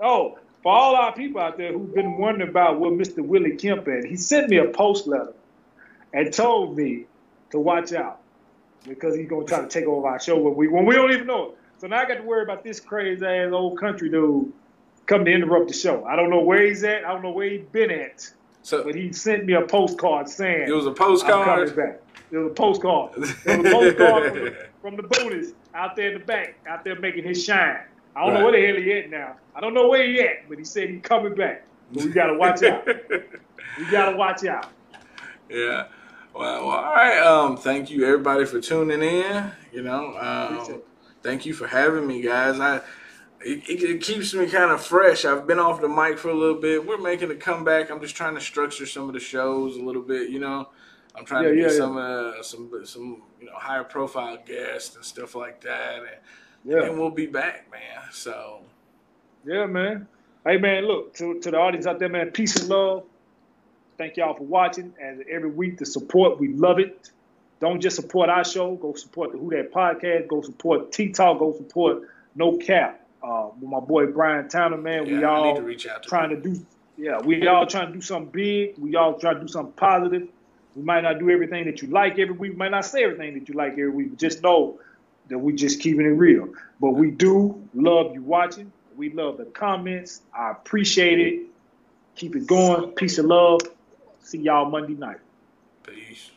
oh, for all our people out there who've been wondering about what Mr. Willie Kemp had, he sent me a post letter and told me to watch out because he's gonna try to take over our show when we when we don't even know it. So now I got to worry about this crazy ass old country dude coming to interrupt the show. I don't know where he's at. I don't know where he's been at. So, but he sent me a postcard saying it was a postcard. I'm coming back. It was a postcard. It was a postcard from, the, from the bonus out there in the back, out there making his shine. I don't right. know where the hell he at now. I don't know where he at, but he said he's coming back. we gotta watch out. we gotta watch out. Yeah. Well, well, all right. Um, thank you everybody for tuning in. You know, um, thank you for having me, guys. I it, it, it, keeps me kind of fresh. I've been off the mic for a little bit. We're making a comeback. I'm just trying to structure some of the shows a little bit. You know, I'm trying yeah, to get yeah, some uh, some some you know higher profile guests and stuff like that, and, yeah. and we'll be back, man. So yeah, man. Hey, man, look to to the audience out there, man. Peace and love. Thank y'all for watching. And every week, the support, we love it. Don't just support our show. Go support the Who That podcast. Go support T Talk. Go support No Cap. Uh, with my boy Brian Towner, man. Yeah, we all to trying to do. Yeah, we all trying to do something big. We all trying to do something positive We might not do everything that you like every week. We might not say everything that you like every week. But just know that we just keeping it real. But we do love you watching. We love the comments. I appreciate it. Keep it going. Peace and love. See y'all Monday night. Peace.